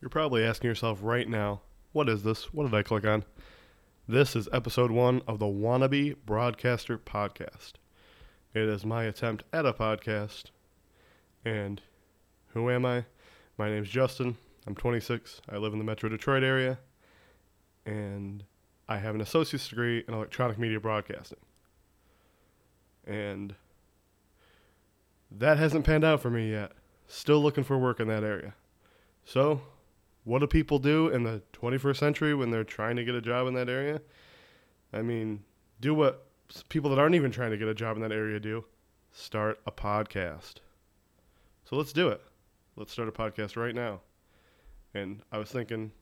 You're probably asking yourself right now, what is this? What did I click on? This is episode one of the Wannabe Broadcaster Podcast. It is my attempt at a podcast. And who am I? My name's Justin. I'm 26. I live in the Metro Detroit area. And I have an associate's degree in electronic media broadcasting. And that hasn't panned out for me yet. Still looking for work in that area. So, what do people do in the 21st century when they're trying to get a job in that area? I mean, do what people that aren't even trying to get a job in that area do start a podcast. So let's do it. Let's start a podcast right now. And I was thinking,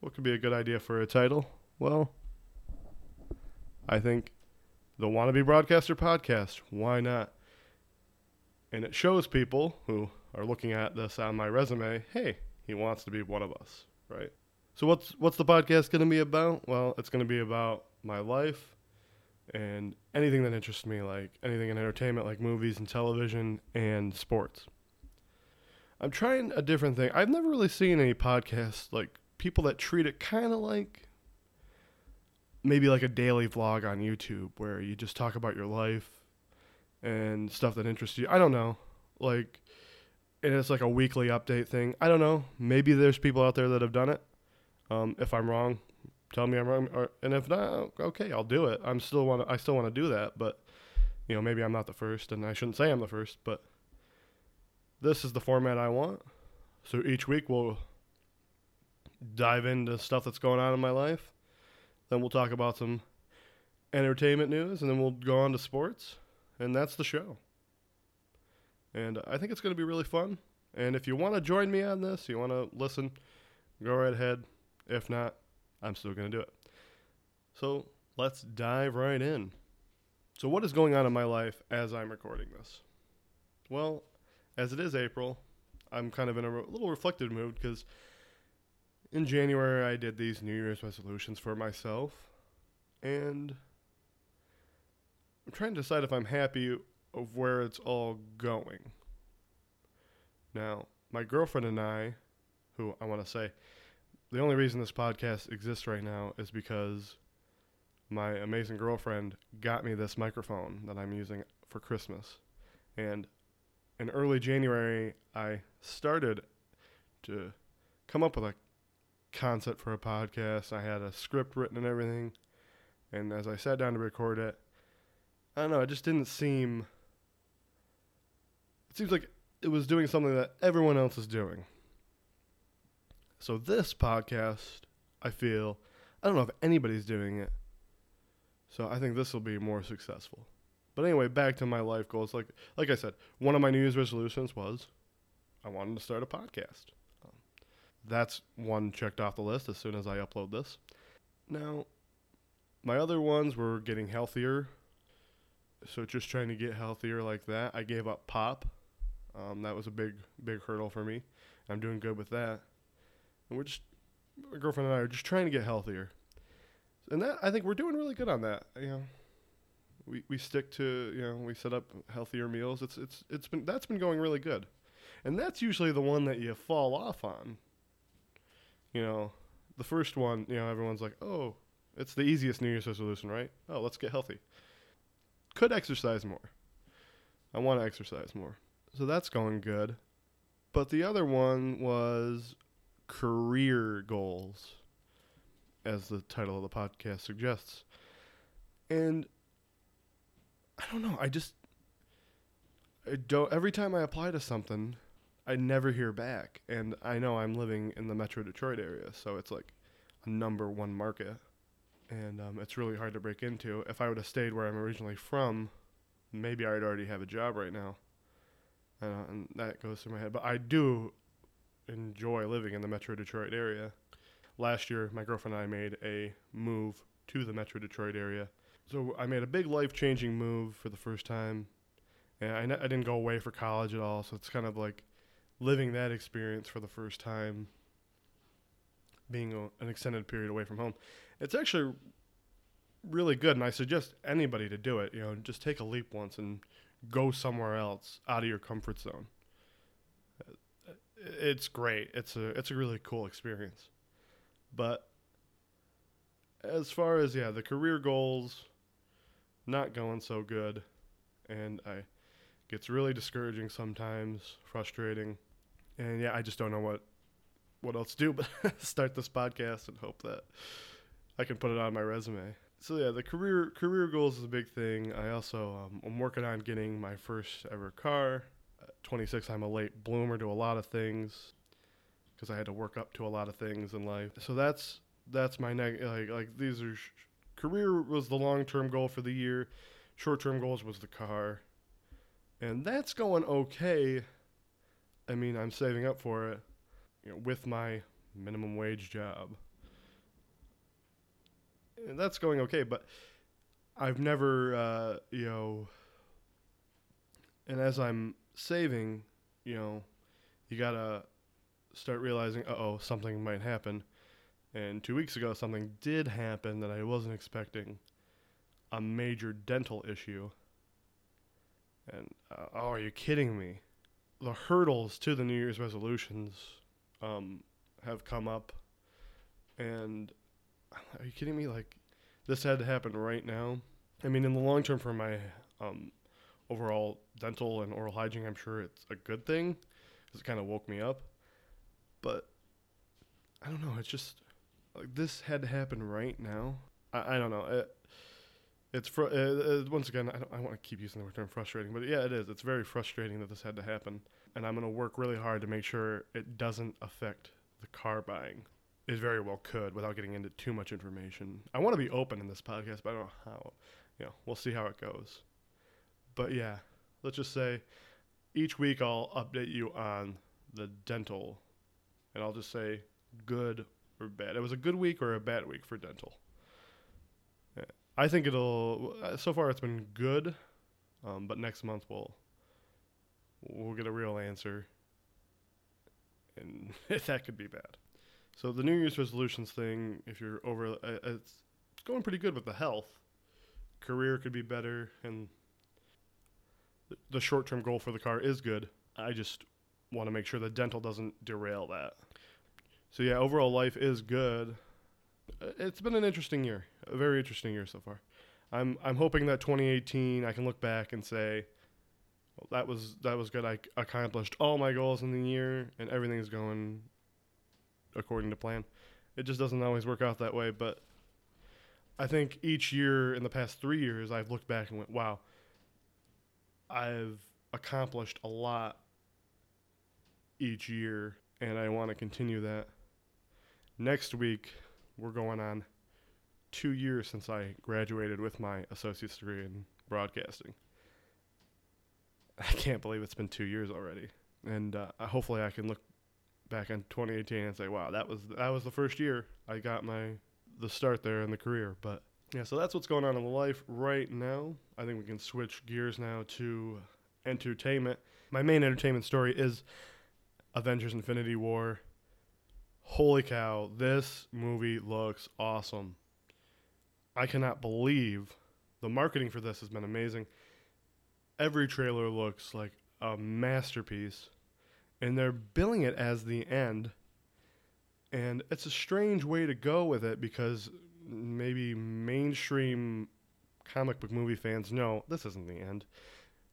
what could be a good idea for a title? Well, I think the Wannabe Broadcaster Podcast. Why not? And it shows people who are looking at this on my resume, hey, he wants to be one of us, right? So what's what's the podcast going to be about? Well, it's going to be about my life and anything that interests me, like anything in entertainment, like movies and television and sports. I'm trying a different thing. I've never really seen any podcasts like people that treat it kind of like maybe like a daily vlog on YouTube where you just talk about your life and stuff that interests you. I don't know. Like and it's like a weekly update thing. I don't know. Maybe there's people out there that have done it. Um, if I'm wrong, tell me I'm wrong. Or, and if not, okay, I'll do it. I'm still want. I still want to do that, but you know, maybe I'm not the first, and I shouldn't say I'm the first. But this is the format I want. So each week we'll dive into stuff that's going on in my life. Then we'll talk about some entertainment news, and then we'll go on to sports, and that's the show. And I think it's going to be really fun. And if you want to join me on this, you want to listen, go right ahead. If not, I'm still going to do it. So let's dive right in. So, what is going on in my life as I'm recording this? Well, as it is April, I'm kind of in a little reflective mood because in January I did these New Year's resolutions for myself. And I'm trying to decide if I'm happy of where it's all going. Now, my girlfriend and I, who I want to say, the only reason this podcast exists right now is because my amazing girlfriend got me this microphone that I'm using for Christmas. And in early January, I started to come up with a concept for a podcast. I had a script written and everything. And as I sat down to record it, I don't know, it just didn't seem seems like it was doing something that everyone else is doing. So this podcast, I feel, I don't know if anybody's doing it. So I think this will be more successful. But anyway, back to my life goals. Like like I said, one of my New Year's resolutions was I wanted to start a podcast. Um, that's one checked off the list as soon as I upload this. Now, my other ones were getting healthier. So just trying to get healthier like that. I gave up pop um, that was a big, big hurdle for me. I'm doing good with that. And we're just, my girlfriend and I are just trying to get healthier. And that, I think we're doing really good on that. You know, we, we stick to, you know, we set up healthier meals. It's, it's, it's been, that's been going really good. And that's usually the one that you fall off on. You know, the first one, you know, everyone's like, oh, it's the easiest New Year's resolution, right? Oh, let's get healthy. Could exercise more. I want to exercise more. So that's going good. But the other one was career goals, as the title of the podcast suggests. And I don't know. I just I don't. Every time I apply to something, I never hear back. And I know I'm living in the Metro Detroit area, so it's like a number one market, and um, it's really hard to break into. If I would have stayed where I'm originally from, maybe I'd already have a job right now and that goes through my head. But I do enjoy living in the Metro Detroit area. Last year, my girlfriend and I made a move to the Metro Detroit area. So I made a big life changing move for the first time. And I, n- I didn't go away for college at all. So it's kind of like living that experience for the first time, being a, an extended period away from home. It's actually really good. And I suggest anybody to do it. You know, just take a leap once and go somewhere else out of your comfort zone. it's great. It's a it's a really cool experience. But as far as yeah, the career goals not going so good and I gets really discouraging sometimes, frustrating. And yeah, I just don't know what what else to do but start this podcast and hope that I can put it on my resume. So yeah, the career career goals is a big thing. I also um, I'm working on getting my first ever car. At 26, I'm a late bloomer to a lot of things because I had to work up to a lot of things in life. So that's that's my neg- like like these are sh- career was the long term goal for the year. Short term goals was the car, and that's going okay. I mean, I'm saving up for it, you know, with my minimum wage job. And that's going okay, but I've never, uh, you know, and as I'm saving, you know, you gotta start realizing, uh oh, something might happen. And two weeks ago, something did happen that I wasn't expecting a major dental issue. And, uh, oh, are you kidding me? The hurdles to the New Year's resolutions um, have come up. And, are you kidding me? Like, this had to happen right now. I mean, in the long term, for my um, overall dental and oral hygiene, I'm sure it's a good thing because it kind of woke me up. But I don't know. It's just like this had to happen right now. I, I don't know. It, it's fr- uh, uh, once again. I. I want to keep using the term frustrating, but yeah, it is. It's very frustrating that this had to happen, and I'm gonna work really hard to make sure it doesn't affect the car buying. It very well could, without getting into too much information. I want to be open in this podcast, but I don't know how. You know, we'll see how it goes. But yeah, let's just say each week I'll update you on the dental, and I'll just say good or bad. It was a good week or a bad week for dental. I think it'll. So far, it's been good, um, but next month we'll we'll get a real answer, and that could be bad. So the New Year's resolutions thing, if you're over, uh, it's going pretty good with the health. Career could be better, and the- the short-term goal for the car is good. I just want to make sure the dental doesn't derail that. So yeah, overall life is good. Uh, It's been an interesting year, a very interesting year so far. I'm I'm hoping that 2018 I can look back and say, well, that was that was good. I accomplished all my goals in the year and everything's going according to plan. It just doesn't always work out that way, but I think each year in the past 3 years I've looked back and went, "Wow, I've accomplished a lot each year and I want to continue that." Next week, we're going on two years since I graduated with my associate's degree in broadcasting. I can't believe it's been two years already, and uh, hopefully I can look back in 2018 and say, "Wow, that was that was the first year I got my the start there in the career." But yeah, so that's what's going on in life right now. I think we can switch gears now to entertainment. My main entertainment story is Avengers: Infinity War holy cow, this movie looks awesome. I cannot believe the marketing for this has been amazing. Every trailer looks like a masterpiece, and they're billing it as the end. And it's a strange way to go with it because maybe mainstream comic book movie fans know this isn't the end.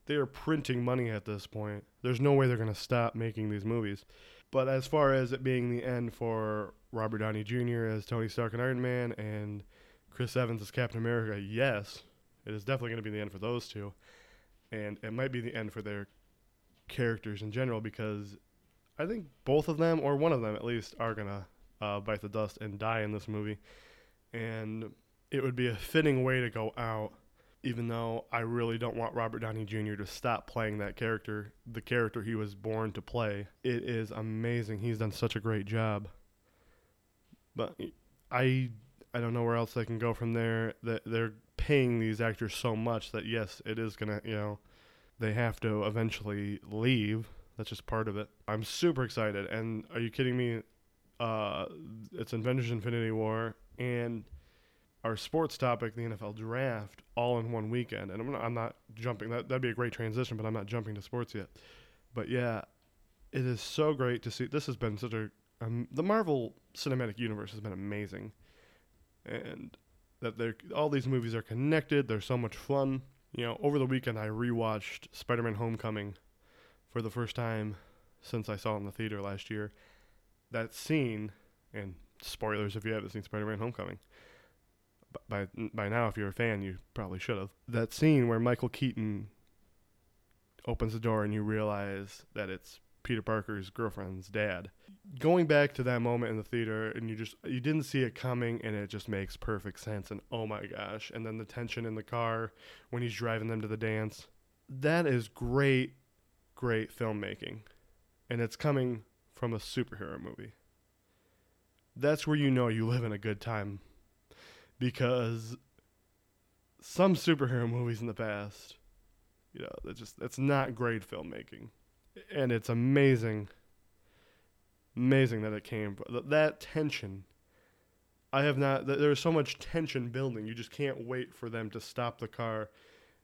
They are printing money at this point. There's no way they're going to stop making these movies. But as far as it being the end for Robert Downey Jr. as Tony Stark and Iron Man and Chris Evans as Captain America, yes, it is definitely going to be the end for those two. And it might be the end for their characters in general because I think both of them, or one of them at least, are to uh, bite the dust and die in this movie. And it would be a fitting way to go out, even though I really don't want Robert Downey Jr. to stop playing that character, the character he was born to play. It is amazing. He's done such a great job. But I I don't know where else they can go from there. That they're paying these actors so much that yes, it is gonna you know they have to eventually leave. That's just part of it. I'm super excited. And are you kidding me? Uh, it's Avengers: Infinity War and our sports topic, the NFL draft, all in one weekend. And I'm not, I'm not jumping. That that'd be a great transition, but I'm not jumping to sports yet. But yeah, it is so great to see. This has been such a um, the Marvel Cinematic Universe has been amazing, and that they're all these movies are connected. They're so much fun. You know, over the weekend I rewatched Spider-Man: Homecoming for the first time since I saw it in the theater last year. That scene, and spoilers if you haven't seen Spider-Man: Homecoming. By by now, if you're a fan, you probably should have. That scene where Michael Keaton opens the door and you realize that it's Peter Parker's girlfriend's dad. Going back to that moment in the theater and you just you didn't see it coming and it just makes perfect sense and oh my gosh. And then the tension in the car when he's driving them to the dance. That is great great filmmaking. And it's coming from a superhero movie. That's where you know you live in a good time because some superhero movies in the past you know, that's just that's not great filmmaking, and it's amazing. Amazing that it came. That tension. I have not. There's so much tension building. You just can't wait for them to stop the car,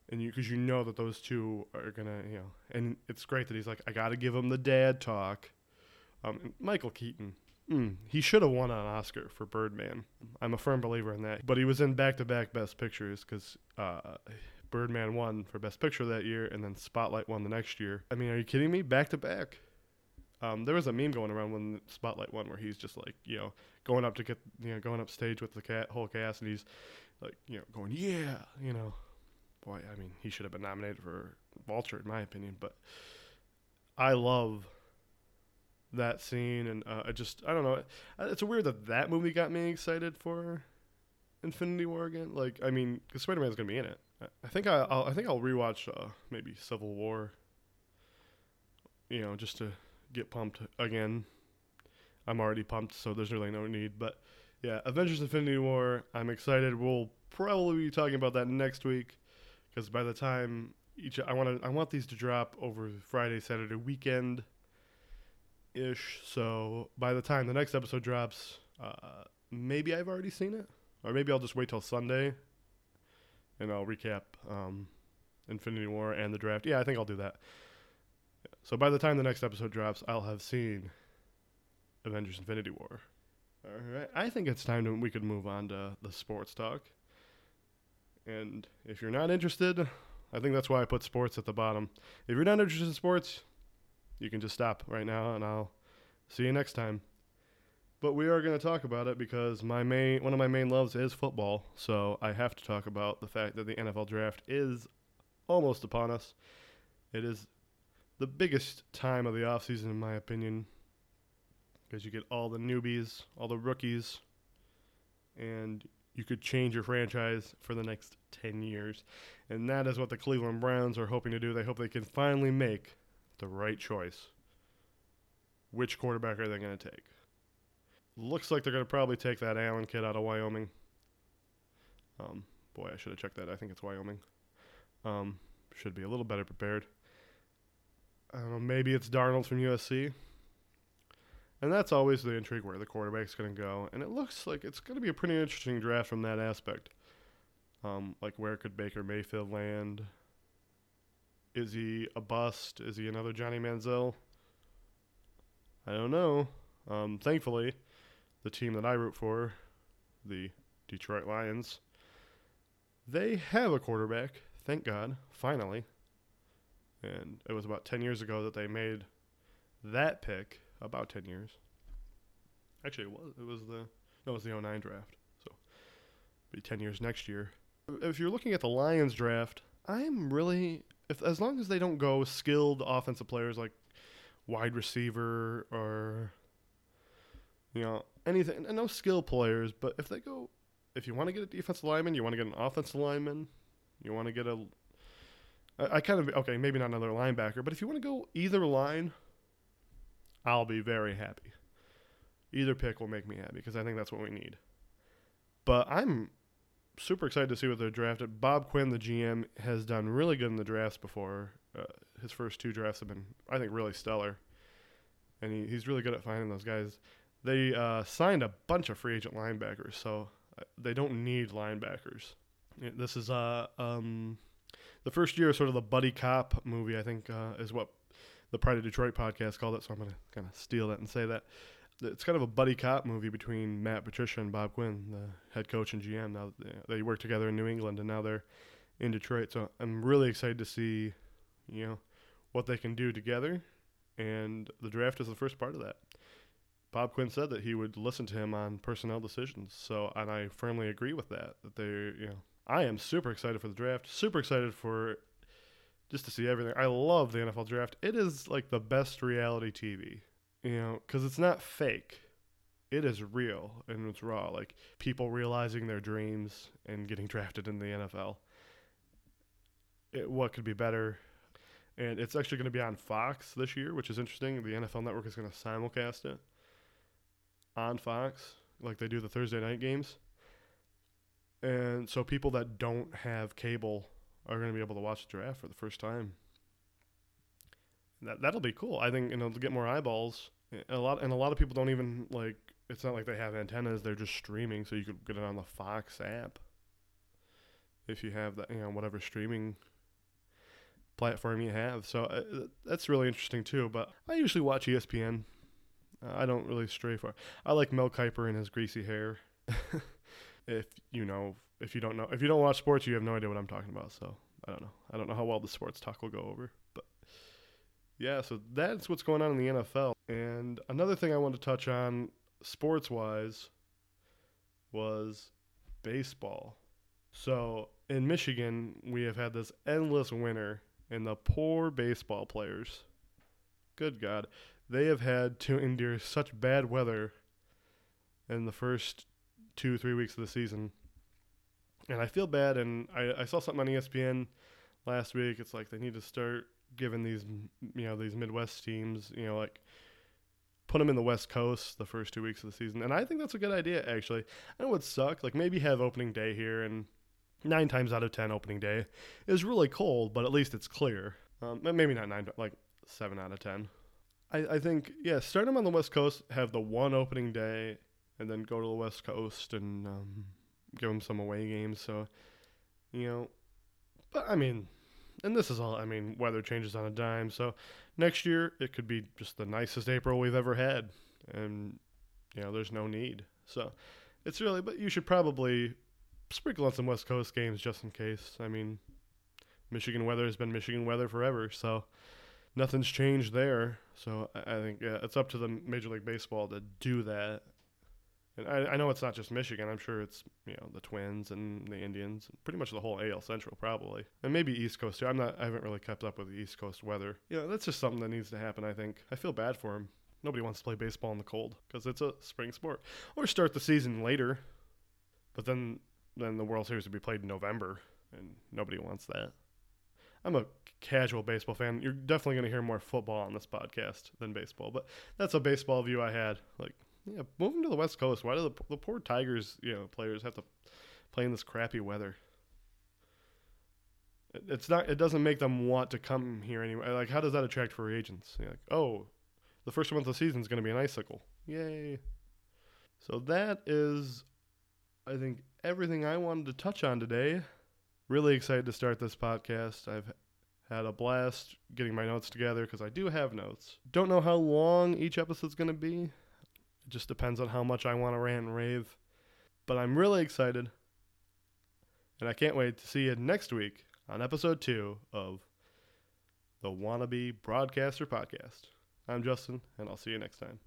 and you because you know that those two are gonna, you know. And it's great that he's like, I got to give him the dad talk. Um, Michael Keaton, Mm, he should have won an Oscar for Birdman. I'm a firm believer in that. But he was in back-to-back Best Pictures because uh, Birdman won for Best Picture that year, and then Spotlight won the next year. I mean, are you kidding me? Back to back. Um, there was a meme going around when Spotlight won where he's just like, you know, going up to get, you know, going up stage with the cat, whole cast, and he's like, you know, going, yeah, you know. Boy, I mean, he should have been nominated for Vulture, in my opinion, but I love that scene, and uh, I just, I don't know. It's weird that that movie got me excited for Infinity War again. Like, I mean, because Spider Man's gonna be in it. I think I, will I think I'll rewatch uh, maybe Civil War. You know, just to get pumped again. I'm already pumped, so there's really no need. But yeah, Avengers: Infinity War. I'm excited. We'll probably be talking about that next week, because by the time each I want to I want these to drop over Friday, Saturday weekend. Ish. So by the time the next episode drops, uh, maybe I've already seen it, or maybe I'll just wait till Sunday and I'll recap um, Infinity War and the draft. Yeah, I think I'll do that. So by the time the next episode drops, I'll have seen Avengers: Infinity War. All right, I think it's time to we could move on to the sports talk. And if you're not interested, I think that's why I put sports at the bottom. If you're not interested in sports, you can just stop right now, and I'll see you next time. But we are going to talk about it because my main one of my main loves is football. So I have to talk about the fact that the NFL draft is almost upon us. It is the biggest time of the offseason in my opinion because you get all the newbies, all the rookies, and you could change your franchise for the next 10 years. And that is what the Cleveland Browns are hoping to do. They hope they can finally make the right choice. Which quarterback are they going to take? Looks like they're going to probably take that Allen kid out of Wyoming. Um, boy, I should have checked that. I think it's Wyoming. Um, should be a little better prepared. I don't know. Maybe it's Darnold from USC. And that's always the intrigue where the quarterback's going to go. And it looks like it's going to be a pretty interesting draft from that aspect. Um, like, where could Baker Mayfield land? Is he a bust? Is he another Johnny Manziel? I don't know. Um, thankfully, the team that I root for, the Detroit Lions, they have a quarterback. Thank God, finally. And it was about 10 years ago that they made that pick. About 10 years. Actually, it was. It was the no, it was the 09 draft. So, be 10 years next year. If you're looking at the Lions draft, I'm really if as long as they don't go skilled offensive players like wide receiver or you know anything, and no skill players. But if they go, if you want to get a defensive lineman, you want to get an offensive lineman, you want to get a. I, I kind of okay, maybe not another linebacker, but if you want to go either line, I'll be very happy. Either pick will make me happy because I think that's what we need. But I'm super excited to see what they're drafted. Bob Quinn, the GM, has done really good in the drafts before. Uh, his first two drafts have been, I think, really stellar. And he, he's really good at finding those guys. They uh, signed a bunch of free agent linebackers, so uh, they don't need linebackers. This is uh, um, the first year, sort of the buddy cop movie. I think uh, is what the Pride of Detroit podcast called it, so I'm gonna kind of steal that and say that it's kind of a buddy cop movie between Matt Patricia and Bob Quinn, the head coach and GM. Now they work together in New England, and now they're in Detroit. So I'm really excited to see, you know, what they can do together, and the draft is the first part of that. Bob Quinn said that he would listen to him on personnel decisions. So, and I firmly agree with that. That they, you know, I am super excited for the draft. Super excited for just to see everything. I love the NFL draft. It is like the best reality TV, you know, because it's not fake. It is real and it's raw. Like people realizing their dreams and getting drafted in the NFL. It, what could be better? And it's actually going to be on Fox this year, which is interesting. The NFL Network is going to simulcast it on Fox, like they do the Thursday night games. And so people that don't have cable are going to be able to watch the draft for the first time. That that'll be cool. I think know to get more eyeballs. A lot and a lot of people don't even like. It's not like they have antennas. They're just streaming, so you could get it on the Fox app. If you have that, you know, whatever streaming platform you have. So uh, that's really interesting too. But I usually watch ESPN. I don't really stray far. I like Mel Kiper and his greasy hair. if you know, if you don't know, if you don't watch sports, you have no idea what I'm talking about. So I don't know. I don't know how well the sports talk will go over, but yeah. So that's what's going on in the NFL. And another thing I want to touch on, sports wise, was baseball. So in Michigan, we have had this endless winter, and the poor baseball players, good God, they have had to endure such bad weather in the first two, three weeks of the season. And I feel bad. And I, I saw something on ESPN last week. It's like they need to start giving these, you know, these Midwest teams, you know, like put them in the West Coast the first two weeks of the season. And I think that's a good idea, actually. I know it would suck. Like maybe have opening day here, and nine times out of ten, opening day is really cold, but at least it's clear. Um, maybe not nine, like seven out of ten. I, I think yeah, start on the West Coast, have the one opening day, and then go to the West Coast and um, give them some away games. So, you know, but I mean, and this is all. I mean, weather changes on a dime. So next year it could be just the nicest April we've ever had, and you know, there's no need. So it's really, but you should probably sprinkle on some West Coast games just in case. I mean, Michigan weather has been Michigan weather forever, so nothing's changed there. So I think yeah, it's up to the Major League Baseball to do that. And I, I know it's not just Michigan. I'm sure it's you know the Twins and the Indians, pretty much the whole AL Central probably, and maybe East Coast too. I'm not. I haven't really kept up with the East Coast weather. Yeah, that's just something that needs to happen. I think. I feel bad for him. Nobody wants to play baseball in the cold because it's a spring sport, or start the season later. But then, then the World Series would be played in November, and nobody wants that. I'm a casual baseball fan. You're definitely going to hear more football on this podcast than baseball, but that's a baseball view I had. Like, yeah, moving to the West Coast. Why do the, the poor Tigers, you know, players have to play in this crappy weather? It's not. It doesn't make them want to come here anyway. Like, how does that attract free agents? You're like, oh, the first month of the season is going to be an icicle. Yay! So that is, I think, everything I wanted to touch on today. Really excited to start this podcast. I've had a blast getting my notes together because I do have notes. Don't know how long each episode's going to be. It just depends on how much I want to rant and rave. But I'm really excited. And I can't wait to see you next week on episode two of the Wannabe Broadcaster Podcast. I'm Justin, and I'll see you next time.